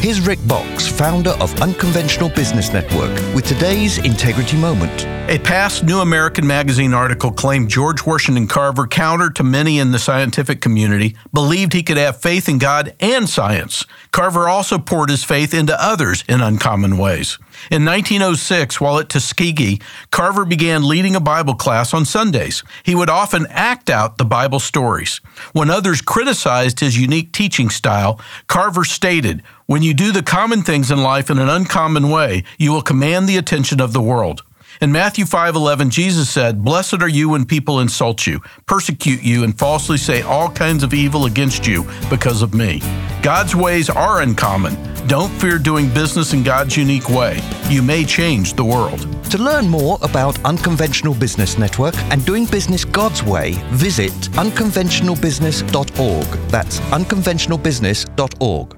Here's Rick Boxx, founder of Unconventional Business Network, with today's Integrity Moment. A past New American Magazine article claimed George Washington Carver, counter to many in the scientific community, believed he could have faith in God and science. Carver also poured his faith into others in uncommon ways. In 1906, while at Tuskegee, Carver began leading a Bible class on Sundays. He would often act out the Bible stories. When others criticized his unique teaching style, Carver stated, When you do the common things in life in an uncommon way, you will command the attention of the world. In Matthew 5:11, Jesus said, "Blessed are you when people insult you, persecute you, and falsely say all kinds of evil against you because of me." God's ways are uncommon. Don't fear doing business in God's unique way. You may change the world. To learn more about Unconventional Business Network and doing business God's way, visit unconventionalbusiness.org. That's unconventionalbusiness.org.